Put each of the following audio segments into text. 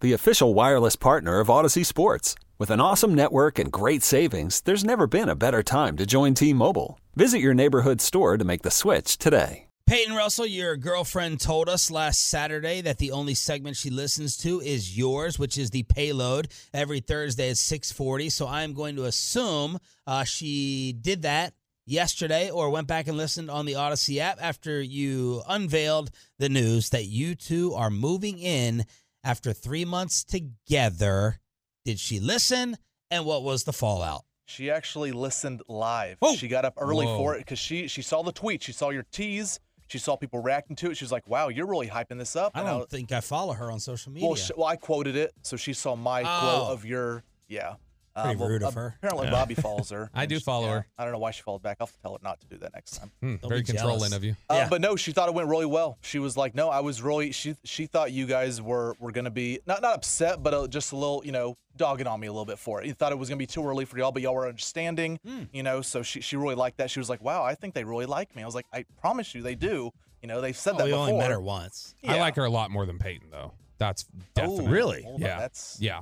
the official wireless partner of Audacy Sports. With an awesome network and great savings, there's never been a better time to join T Mobile. Visit your neighborhood store to make the switch today. Peyton Russell, your girlfriend told us last Saturday that the only segment she listens to is yours, which is the payload every Thursday at 640. So I'm going to assume uh, she did that yesterday or went back and listened on the Audacy app after you unveiled the news that you two are moving in after three months together. Did she listen? And what was the fallout? She actually listened live. Whoa. She got up early Whoa. for it because she she saw the tweet. She saw your tease. She saw people reacting to it. She was like, "Wow, you're really hyping this up." I And don't was- think I follow her on social media. well, sh well, I quoted it, so she saw my Oh. quote of your yeah. Uh, Pretty rude of her. Apparently, Yeah. Bobby follows her. I and do she- follow yeah, her. I don't know why she followed back. I'll tell her not to do that next time. Hmm, Don't very be controlling jealous. of you. Uh, Yeah. But no, she thought it went really well. She was like, "No, I was really." She she thought you guys were were gonna be not not upset, but uh, just a little, you know, dogging on me a little bit for it. You thought it was gonna be too early for y'all, but y'all were understanding, Hmm. you know. So she she really liked that. She was like, "Wow, I think they really like me." I was like, "I promise you, they do." You know, they've said Oh, that we before. only met her once. I Yeah. like her a lot more than Peyton, though. That's definitely. Ooh, Really? hold on, Yeah. That's Yeah.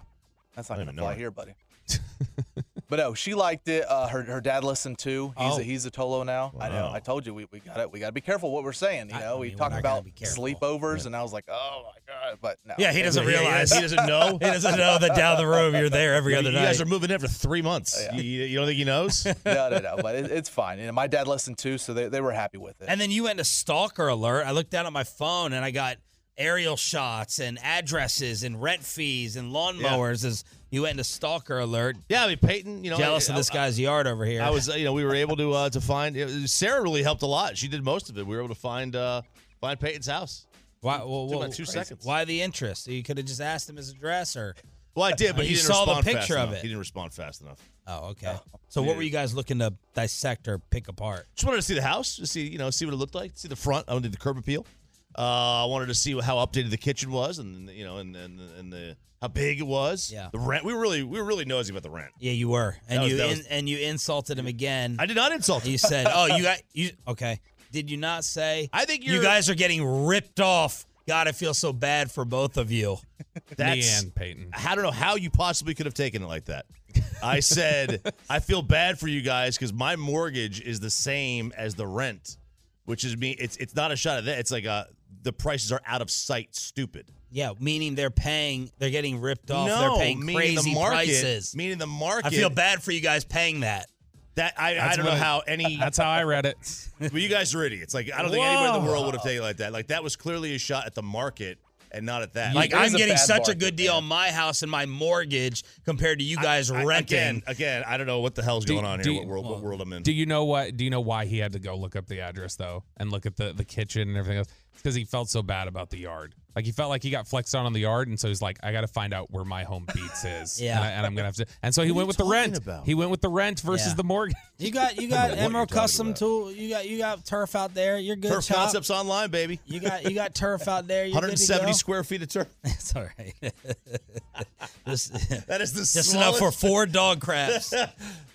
that's not I gonna even know fly her. here, buddy. But no, she liked it. Uh, her her dad listened too. He's Oh. a, he's a Tolo now. I know. I told you we, we got to we got to be careful what we're saying. You know, I we mean, we're talk about sleepovers, and I was like, oh my god, but no. Yeah, he doesn't realize. He doesn't know. He doesn't know that down the road you're there every other you night. You guys are moving in for three months. Yeah. You, you don't think he knows? no, no, no. But it, it's fine. You know, my dad listened too, so they, they were happy with it. and then you went to stalker alert. I looked down at my phone and I got aerial shots and addresses and rent fees and lawnmowers as you went into stalker alert. yeah, I mean Peyton. You know, Jealous I, of this I- guy's yard over here. I was, uh, you know, we were able to uh, to find. was- Sarah really helped a lot. She did most of it. We were able to find uh, find Peyton's house. Why, well, well, about two crazy. seconds. Why the interest? You could have just asked him his address or. Well, I did, but he didn't saw the respond fast picture of enough. it. He didn't respond fast enough. Oh, okay. So what were you guys looking to dissect or pick apart? Just wanted to see the house, to see you know, see what it looked like, see the front. I wanted the curb appeal. Uh, I wanted to see how updated the kitchen was, and you know, and and, and the how big it was. Yeah. The rent. We were really we were really nosy about the rent. Yeah, you were, and That was- you that in, was- and you insulted him again. I did not insult you you. said, "Oh, you got you." Okay, did you not say? I think you you're- guys are getting ripped off. God, I feel so bad for both of you. That's Me and Peyton. I don't know how you possibly could have taken it like that. I said, I feel bad for you guys because my mortgage is the same as the rent, which is me. It's it's not a shot at that. It's like a the prices are out of sight. Stupid. Yeah, meaning they're paying, they're getting ripped off. no, they're paying meaning crazy the market, prices. Meaning the market. I feel bad for you guys paying that. that I, I don't know what- how any. That's how I read it. well, you guys are idiots. Like I don't think anybody in the world would have taken it like that. Like that was clearly a shot at the market and not at that. Like It I'm is a getting bad such a good deal man. on my house and my mortgage compared to you guys I- renting. Again, again, I don't know what the hell's Do- going on here. you- What world, what world I'm in? Do you know what? Do you know why he had to go look up the address though, and look at the the kitchen and everything else? It's because he felt so bad about the yard. Like he felt like he got flexed on on the yard, and so he's like, I got to find out where my home beats is. Yeah. and, I, and I'm gonna have to. And so he What went with the rent. about? He went with the rent versus Yeah. the mortgage. You got you got what Emerald Custom about. Tool. You got you got turf out there. You're good. Turf Chop. concepts online, baby. You got you got turf out there. You're good to 170 go. square feet of turf. That's all right. This- That is the just enough for four dog crabs.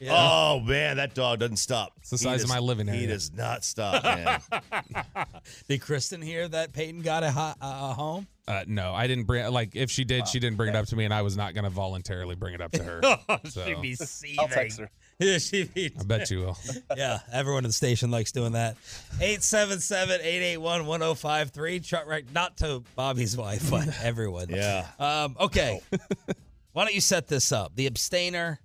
Oh man, that dog doesn't stop. It's the He size of does- my living room. He area. does not stop, man. Did Kristen hear that Peyton got a, ho- a home? Uh, no, I didn't bring. Like if she did, she didn't bring it up to me, and I was not gonna voluntarily bring it up to her. So- She'd be seething. I'll text her. Yeah, she beat. I bet you will. Yeah, everyone in the station likes doing that. 877-881-1053. Truck right not to Bobby's wife, but everyone. Yeah. Um, okay. Why don't you set this up? The abstainer,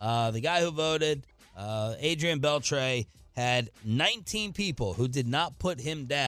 uh, the guy who voted, uh, Adrian Beltre, had 19 people who did not put him down.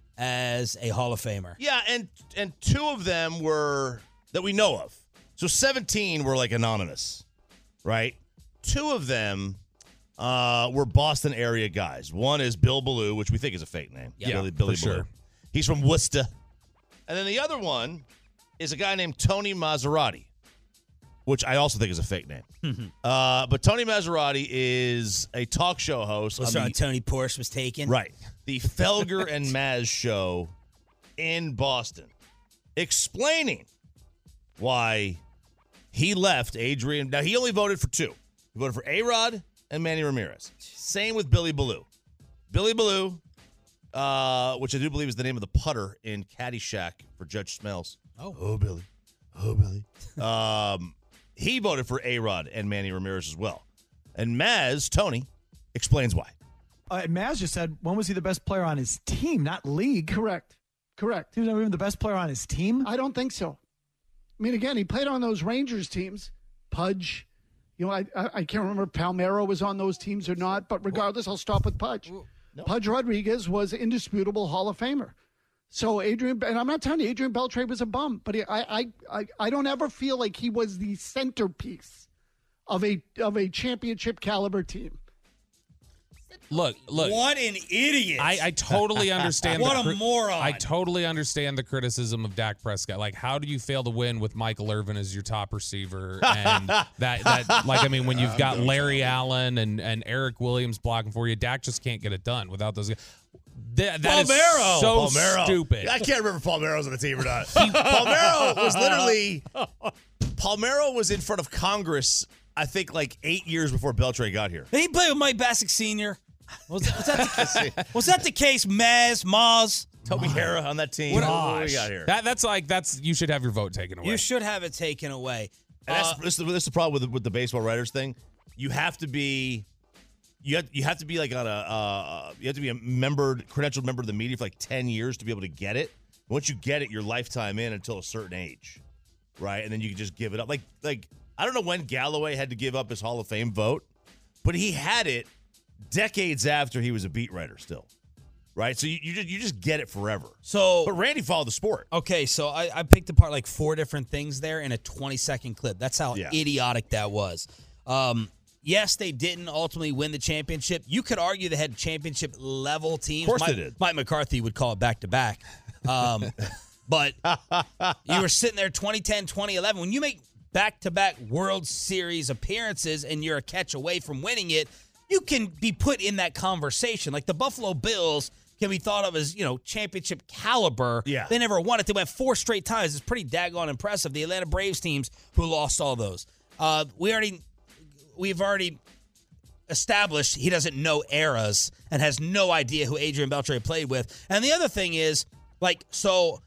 As a Hall of Famer. Yeah, and and two of them were that we know of. So 17 were like anonymous, right? Two of them uh, were Boston area guys. One is Bill Ballou, which we think is a fake name. Yeah, Billy, Billy for Ballou. sure. He's from Worcester. And then the other one is a guy named Tony Massarotti, which I also think is a fake name. uh, but Tony Massarotti is a talk show host. The- Tony Porsche was taken. Right. The Felger and Mazz show in Boston, explaining why he left Adrian. Now, he only voted for two. He voted for A Rod and Manny Ramirez. Same with Billy Ballou. Billy Ballou, uh, which I do believe is the name of the putter in Caddyshack for Judge Smails. Oh. oh Billy. Oh, Billy. um, he voted for A Rod and Manny Ramirez as well. And Mazz, Tony, explains why. Uh, Mazz just said, when was he the best player on his team, not league? Correct. Correct. He was never even the best player on his team. I don't think so. I mean, again, he played on those Rangers teams. Pudge. You know, I, I, I can't remember if Palmeiro was on those teams or not, but regardless, I'll stop with Pudge. Pudge Rodriguez was indisputable Hall of Famer. So Adrian, and I'm not telling you Adrian Beltre was a bum, but he, I, I, I, I don't ever feel like he was the centerpiece of a of a championship caliber team. Look, look. What an idiot. I, I totally understand. What the a cri- moron. I totally understand the criticism of Dak Prescott. Like, how do you fail to win with Michael Irvin as your top receiver? And that, that, like, I mean, when you've got Larry Allen and, and Erik Williams blocking for you, Dak just can't get it done without those guys. That, that is Palmeiro. so Palmeiro. stupid. I can't remember if Palmeiro's on the team or not. Palmeiro was literally Palmeiro was in front of Congress. I think like eight years before Beltre got here. he played with Mike Bacsik Sr. Was, was, that the, case? was that the case, Mazz, Mazz? Toby Harrah on that team. What, What do we got here? That, that's like that's you should have your vote taken away. You should have it taken away. And that's, Uh, this, is- this is the problem with the, with the baseball writers thing. you have to be you have, you have to be like on a uh, you have to be a member credentialed member of the media for like 10 years to be able to get it once you get it your lifetime in until a certain age right and then you can just give it up like like i don't know when galloway had to give up his hall of fame vote but he had it decades after he was a beat writer still right so you, you just you just get it forever So but randy followed the sport Okay, so I, I picked apart like four different things there in a 20 second clip. That's how Yeah. idiotic that was. Um, yes, they didn't ultimately win the championship. You could argue they had championship level teams. Of course Mike, they did. Mike McCarthy would call it back to back. Um, But you were sitting there 2010, 2011. When you make back to back World Series appearances and you're a catch away from winning it, you can be put in that conversation. Like the Buffalo Bills can be thought of as, you know, championship caliber. Yeah. They never won it. They went four straight times. It's pretty daggone impressive. The Atlanta Braves teams who lost all those. Uh, we already we've already established he doesn't know eras and has no idea who Adrian Beltre played with. And the other thing is, like, so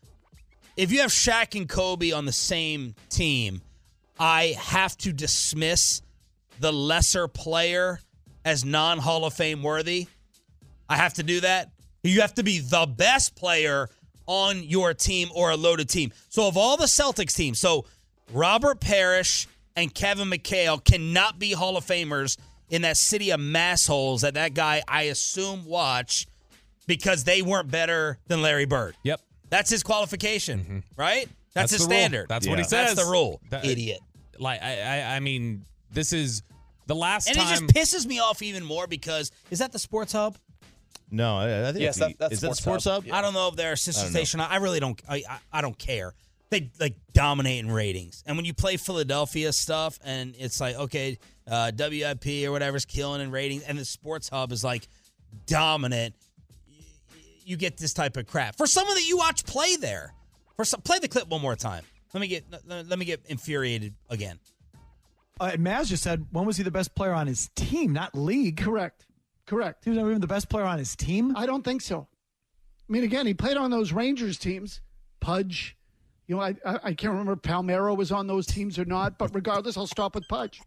if you have Shaq and Kobe on the same team, I have to dismiss the lesser player as non Hall of Fame worthy. I have to do that. You have to be the best player on your team or a loaded team. So, of all the Celtics teams, so Robert Parish and Kevin McHale cannot be Hall of Famers in that city of massholes that that guy, I assume, watch because they weren't better than Larry Bird. Yep. That's his qualification, mm-hmm. right? That's, his the rule. standard. That's what he says. That's the rule. That- Idiot. Like I, I, I mean, this is the last And time. And it just pisses me off even more because is that the Sports Hub? no i, I think Yes, it's the- that- that's is that the Sports sports Hub. hub I don't know if they're a sister I station. I really don't. I, I I don't care. They like dominate in ratings. And when you play Philadelphia stuff, and it's like okay, uh, WIP or whatever's killing in ratings, and the Sports Hub is like dominant. You get this type of crap for someone that you watch play there. For some, play the clip one more time. Let me get let let me get infuriated again. Uh, Mazz just said, when was he the best player on his team, not league? Correct. Correct. He was never even the best player on his team. I don't think so. I mean, again, he played on those Rangers teams. Pudge, you know, I, I, I can't remember if Palmeiro was on those teams or not, but regardless, I'll stop with Pudge.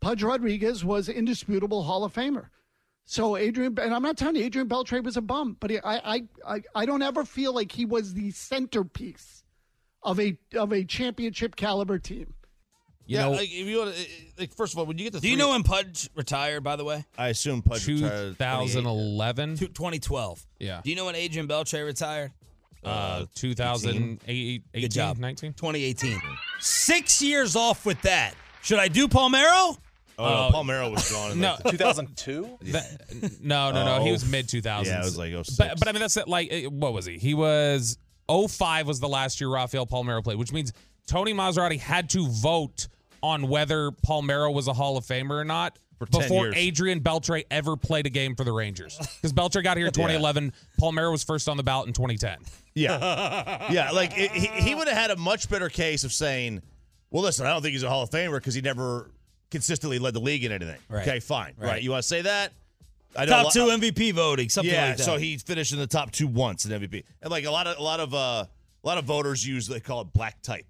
Pudge Rodriguez was indisputable Hall of Famer. So Adrian, and I'm not telling you Adrian Beltre was a bum, but he, I, I, I, I don't ever feel like he was the centerpiece of a of a championship caliber team. you yeah, know, like if you want to, eh, eh, like first of all, when you get the, Do you know when Pudge retired? By the way, I assume Pudge retired 2011. 2012. Yeah. Do you know when Adrian Beltre retired? Uh, uh 2008, 18, Good job. 19. 2018. Six years off with that. Should I do Palmeiro? Oh, no, uh, Palmeiro was gone. In No, like 2002. no, no, no. He Oh, was mid 2000s. Yeah, it was like 06. But, but I mean, that's it. Like, what was he? He was 05 was the last year Rafael Palmeiro played, which means Tony Massarotti had to vote on whether Palmeiro was a Hall of Famer or not For 10 before years. Adrian Beltre ever played a game for the Rangers. Because Beltre got here in 2011. Palmeiro was first on the ballot in 2010. Yeah, yeah. Like it, he, he would have had a much better case of saying, "Well, listen, I don't think he's a Hall of Famer because he never consistently led the league in anything." Right. Okay, fine. Right. Right. You want to say that? I know Top lot- two MVP voting, something yeah, like that. so he finished in the top two once in MVP, and like a lot of a lot of uh, a lot of voters use they call it black type,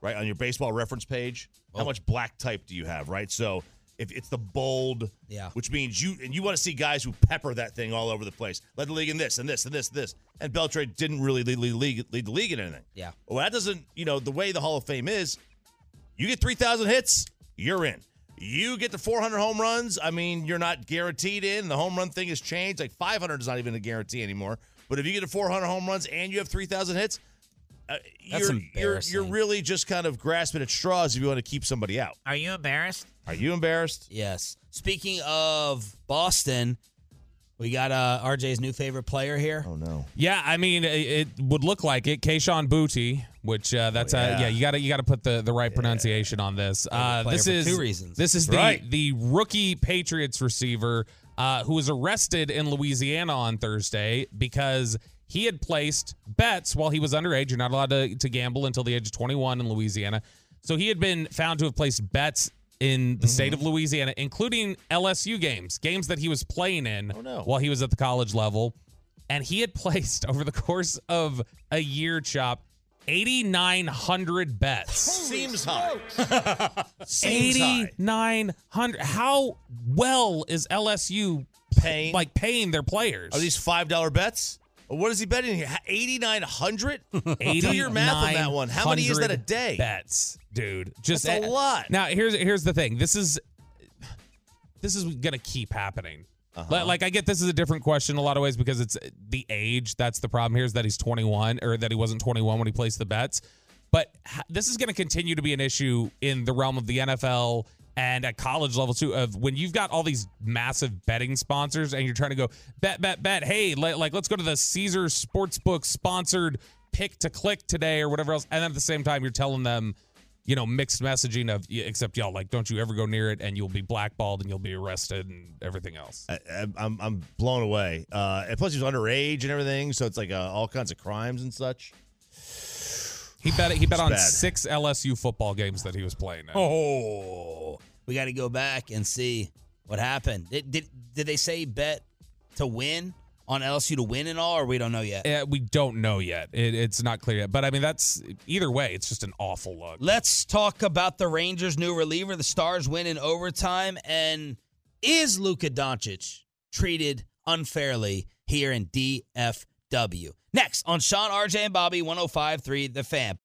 right on your baseball reference page. Oh. How much black type do you have, right? So if it's the bold, Yeah. which means you and you want to see guys who pepper that thing all over the place, led the league in this and this and this and this, and Beltre didn't really lead, lead, league, lead the league in anything. Yeah. well, that doesn't, you know, the way the Hall of Fame is, you get three thousand hits, you're in. You get the 400 home runs. I mean, you're not guaranteed in. The home run thing has changed. Like 500 is not even a guarantee anymore. But if you get to 400 home runs and you have 3,000 hits, uh, That's you're, you're you're really just kind of grasping at straws if you want to keep somebody out. Are you embarrassed? Are you embarrassed? Yes. Speaking of Boston, we got uh, RJ's new favorite player here. Oh no. Yeah, I mean, it, it would look like it. Kayshon Boutte, which uh, that's Oh, uh, yeah. yeah, you got to you got to put the, the right pronunciation on this. Uh, this is two reasons. This is the Right. the rookie Patriots receiver uh, who was arrested in Louisiana on Thursday because he had placed bets while he was underage. You're not allowed to, to gamble until the age of 21 in Louisiana. So he had been found to have placed bets in the mm-hmm. state of Louisiana, including LSU games, games that he was playing in Oh, no. while he was at the college level. And he had placed over the course of a year, chop 8,900 bets. Seems high. Seems high. 8,900. How well is LSU Paying. like paying their players? Are these five dollar bets? What is he betting here? Eighty nine hundred. Do your math on that one. How many is that a day? Bets, dude. Just That's a lot. Now here's here's the thing. This is this is gonna keep happening. Uh-huh. Like, like I get this is a different question in a lot of ways because it's the age. That's the problem here is that he's 21 or that he wasn't 21 when he placed the bets. But this is going to continue to be an issue in the realm of the NFL and at college level too. Of when you've got all these massive betting sponsors and you're trying to go bet, bet, bet. Hey, le- like let's go to the Caesar Sportsbook sponsored pick to click today or whatever else. And then at the same time, you're telling them, you know, mixed messaging of except y'all like don't you ever go near it and you'll be blackballed and you'll be arrested and everything else. I, I- I'm I'm blown away. Uh, and plus, he was underage and everything, so it's like uh, all kinds of crimes and such. He bet he bet on bad. six LSU football games that he was playing in. Oh, we got to go back and see what happened. Did, did did they say bet to win on LSU to win and all, or we don't know yet? Uh, we don't know yet. It, it's not clear yet. But I mean, that's either way. It's just an awful look. Let's talk about the Rangers' new reliever. The Stars win in overtime, and is Luka Doncic treated unfairly here in DFW? Next on Shan, RJ, and Bobby, 105.3 The Fan.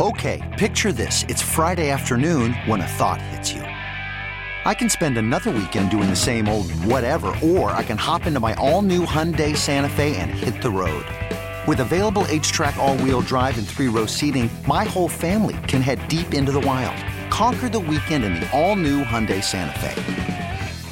Okay, picture this. It's Friday afternoon when a thought hits you. I can spend another weekend doing the same old whatever, or I can hop into my all new Hyundai Santa Fe and hit the road. With available HTRAC, all wheel drive, and three row seating, my whole family can head deep into the wild. Conquer the weekend in the all new Hyundai Santa Fe.